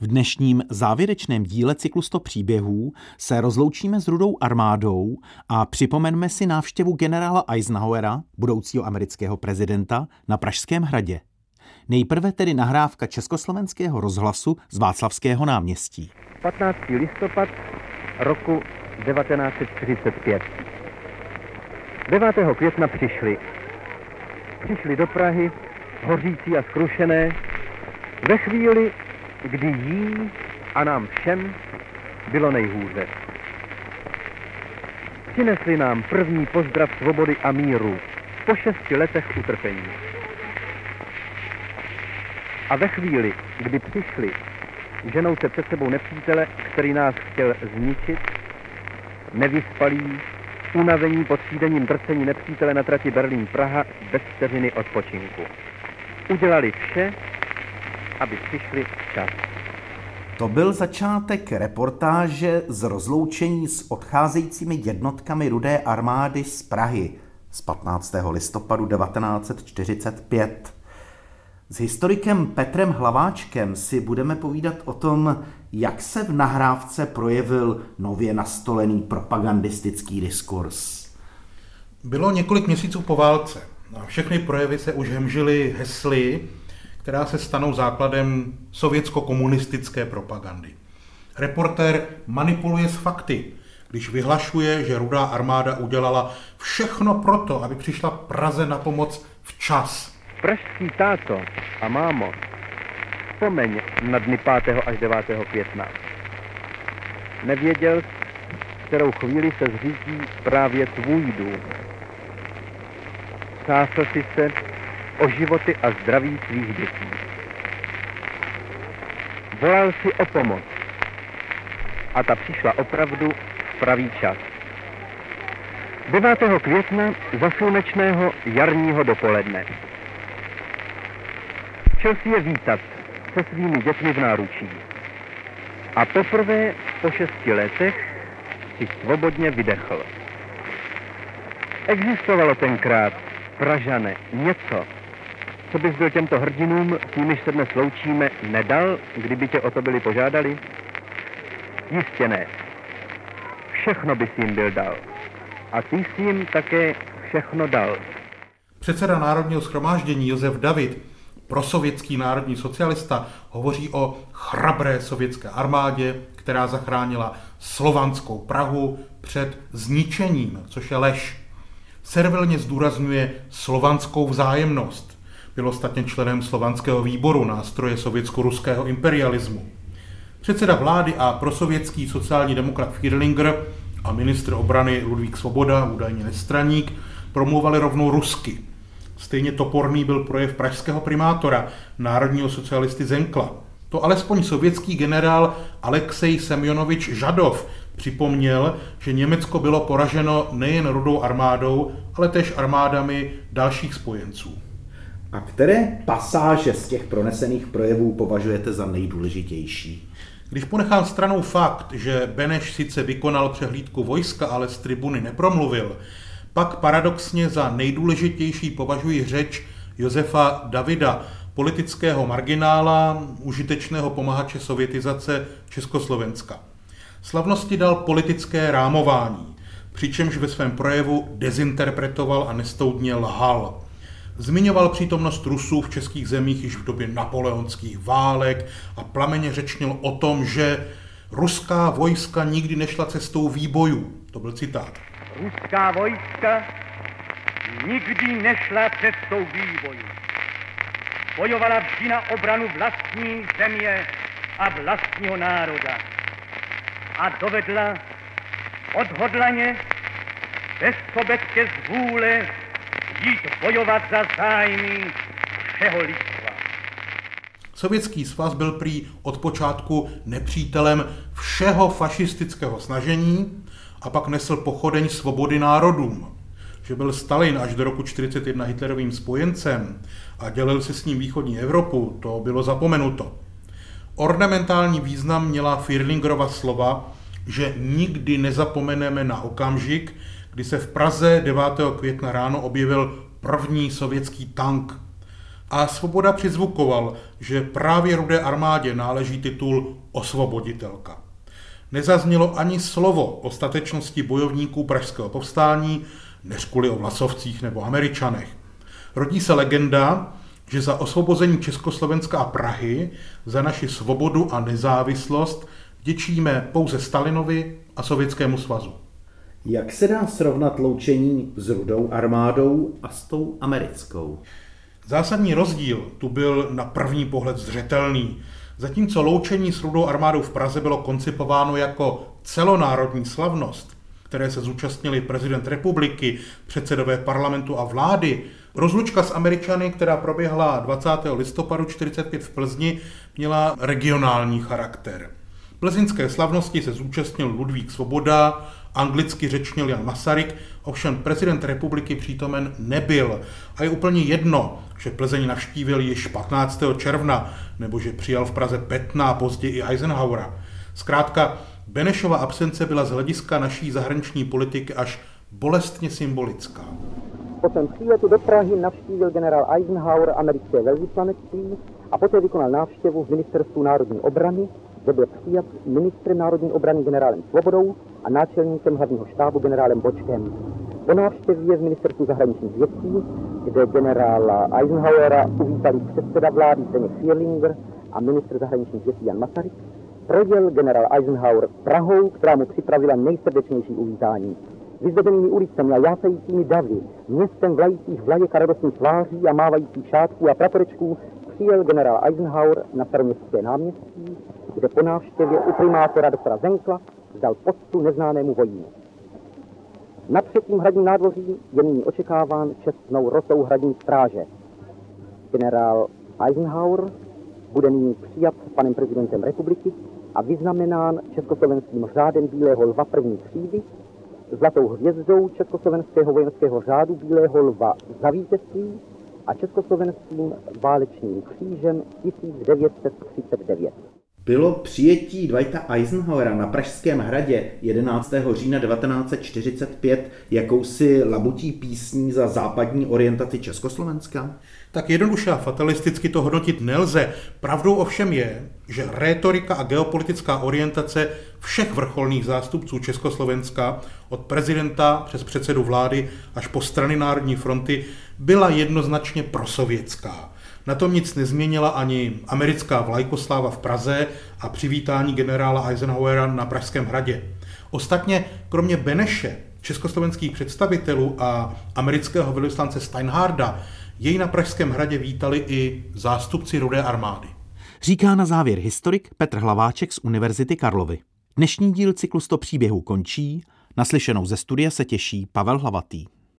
V dnešním závěrečném díle cyklu 100 příběhů se rozloučíme s rudou armádou a připomeneme si návštěvu generála Eisenhowera, budoucího amerického prezidenta, na Pražském hradě. Nejprve tedy nahrávka československého rozhlasu z Václavského náměstí. 15. listopad roku 1945. 9. května přišli. Přišli do Prahy, hořící a skrušené, ve chvíli, kdy jí a nám všem bylo nejhůře. Přinesli nám první pozdrav svobody a míru po šesti letech utrpení. A ve chvíli, kdy přišli, ženou se před sebou nepřítele, který nás chtěl zničit, nevyspalí, unavení pod sídením drcení nepřítele na trati Berlín-Praha bez vteřiny odpočinku. Udělali vše, aby přišli včas. To byl začátek reportáže z rozloučení s odcházejícími jednotkami Rudé armády z Prahy z 15. listopadu 1945. S historikem Petrem Hlaváčkem si budeme povídat o tom, jak se v nahrávce projevil nově nastolený propagandistický diskurs. Bylo několik měsíců po válce a všechny projevy se už hemžily hesly, která se stanou základem sovětsko-komunistické propagandy. Reportér manipuluje s fakty, když vyhlašuje, že rudá armáda udělala všechno proto, aby přišla Praze na pomoc včas. Pražský táto a mámo, vzpomeň na dny 5. až 9. května. Nevěděl, kterou chvíli se zřídí právě tvůj dům. Sásl si se, o životy a zdraví svých dětí. Volal si o pomoc a ta přišla opravdu v pravý čas. 9. května za slunečného jarního dopoledne. Si je vítat se svými dětmi v náručí. A poprvé po šesti letech si svobodně vydechl. Existovalo tenkrát, Pražane, něco, co bys byl těmto hrdinům, s nimiž se dnes loučíme, nedal, kdyby tě o to byli požádali? Jistě ne. Všechno bys jim byl dal. A ty jsi jim také všechno dal. Předseda Národního schromáždění Josef David, prosovětský národní socialista, hovoří o chrabré sovětské armádě, která zachránila slovanskou Prahu před zničením, což je lež. Servilně zdůrazňuje slovanskou vzájemnost. Byl ostatně členem slovanského výboru nástroje sovětsko-ruského imperialismu. Předseda vlády a prosovětský sociální demokrat Firlinger a ministr obrany Ludvík Svoboda, údajně nestraník, promluvali rovnou rusky. Stejně toporný byl projev pražského primátora, národního socialisty Zenkla. To alespoň sovětský generál Alexej Semjonovič Žadov připomněl, že Německo bylo poraženo nejen rudou armádou, ale též armádami dalších spojenců. A které pasáže z těch pronesených projevů považujete za nejdůležitější? Když ponechám stranou fakt, že Beneš sice vykonal přehlídku vojska, ale z tribuny nepromluvil, pak paradoxně za nejdůležitější považuji řeč Josefa Davida, politického marginála, užitečného pomahače sovětizace Československa. Slavnosti dal politické rámování, přičemž ve svém projevu dezinterpretoval a nestoudně lhal. Zmiňoval přítomnost Rusů v českých zemích již v době napoleonských válek a plameně řečnil o tom, že ruská vojska nikdy nešla cestou výbojů. To byl citát. Ruská vojska nikdy nešla cestou výbojů. Bojovala vždy na obranu vlastní země a vlastního národa. A dovedla odhodlaně, bez sobecké zvůle jít bojovat za zájmy všeho lidstva. Sovětský svaz byl prý od počátku nepřítelem všeho fašistického snažení a pak nesl pochodeň svobody národům. Že byl Stalin až do roku 1941 Hitlerovým spojencem a dělil se s ním východní Evropu, to bylo zapomenuto. Ornamentální význam měla Firlingerova slova, že nikdy nezapomeneme na okamžik, kdy se v Praze 9. května ráno objevil první sovětský tank. A Svoboda přizvukoval, že právě rudé armádě náleží titul osvoboditelka. Nezaznělo ani slovo o statečnosti bojovníků pražského povstání, než kvůli o vlasovcích nebo američanech. Rodí se legenda, že za osvobození Československa a Prahy, za naši svobodu a nezávislost vděčíme pouze Stalinovi a Sovětskému svazu. Jak se dá srovnat loučení s rudou armádou a s tou americkou? Zásadní rozdíl tu byl na první pohled zřetelný. Zatímco loučení s rudou armádou v Praze bylo koncipováno jako celonárodní slavnost, které se zúčastnili prezident republiky, předsedové parlamentu a vlády, rozlučka s Američany, která proběhla 20. listopadu 1945 v Plzni, měla regionální charakter. Plzeňské slavnosti se zúčastnil Ludvík Svoboda, anglicky řečnil Jan Masaryk, ovšem prezident republiky přítomen nebyl. A je úplně jedno, že Plzeň navštívil již 15. června, nebo že přijal v Praze Petna a později i Eisenhowera. Zkrátka, Benešova absence byla z hlediska naší zahraniční politiky až bolestně symbolická. Po svém příletu do Prahy navštívil generál Eisenhower americké velvyslanectví a poté vykonal návštěvu v ministerstvu národní obrany, kde byl přijat ministrem národní obrany generálem Svobodou a náčelníkem hlavního štábu generálem Bočkem. Po návštěvě v ministerstvu zahraničních věcí, kde generála Eisenhowera uvítali předseda vlády Zdeněk Fierlinger a ministr zahraničních věcí Jan Masaryk, projel generál Eisenhower Prahou, která mu připravila nejsrdečnější uvítání. Vyzdobenými ulicemi a jásajícími davy, městem vlajících vlajek a radostných tváří a mávajících šátků a praporečků přijel generál Eisenhower na staroměstské náměstí, kde po návštěvě u primátora doktora Zenkla zdal poctu neznámému vojínu. Na třetím hradním nádvoří je nyní očekáván čestnou rotou hradní stráže. Generál Eisenhower bude nyní přijat panem prezidentem republiky a vyznamenán československým řádem Bílého lva první třídy, zlatou hvězdou Československého vojenského řádu Bílého lva za vítězství a československým válečným křížem 1939 bylo přijetí Dwighta Eisenhowera na Pražském hradě 11. října 1945 jakousi labutí písní za západní orientaci Československa? Tak jednoduše a fatalisticky to hodnotit nelze. Pravdou ovšem je, že rétorika a geopolitická orientace všech vrcholných zástupců Československa, od prezidenta přes předsedu vlády až po strany Národní fronty, byla jednoznačně prosovětská. Na tom nic nezměnila ani americká vlajkosláva v Praze a přivítání generála Eisenhowera na Pražském hradě. Ostatně, kromě Beneše, československých představitelů a amerického velvyslance Steinharda, jej na Pražském hradě vítali i zástupci Rudé armády. Říká na závěr historik Petr Hlaváček z Univerzity Karlovy. Dnešní díl cyklu 100 příběhů končí, naslyšenou ze studia se těší Pavel Hlavatý.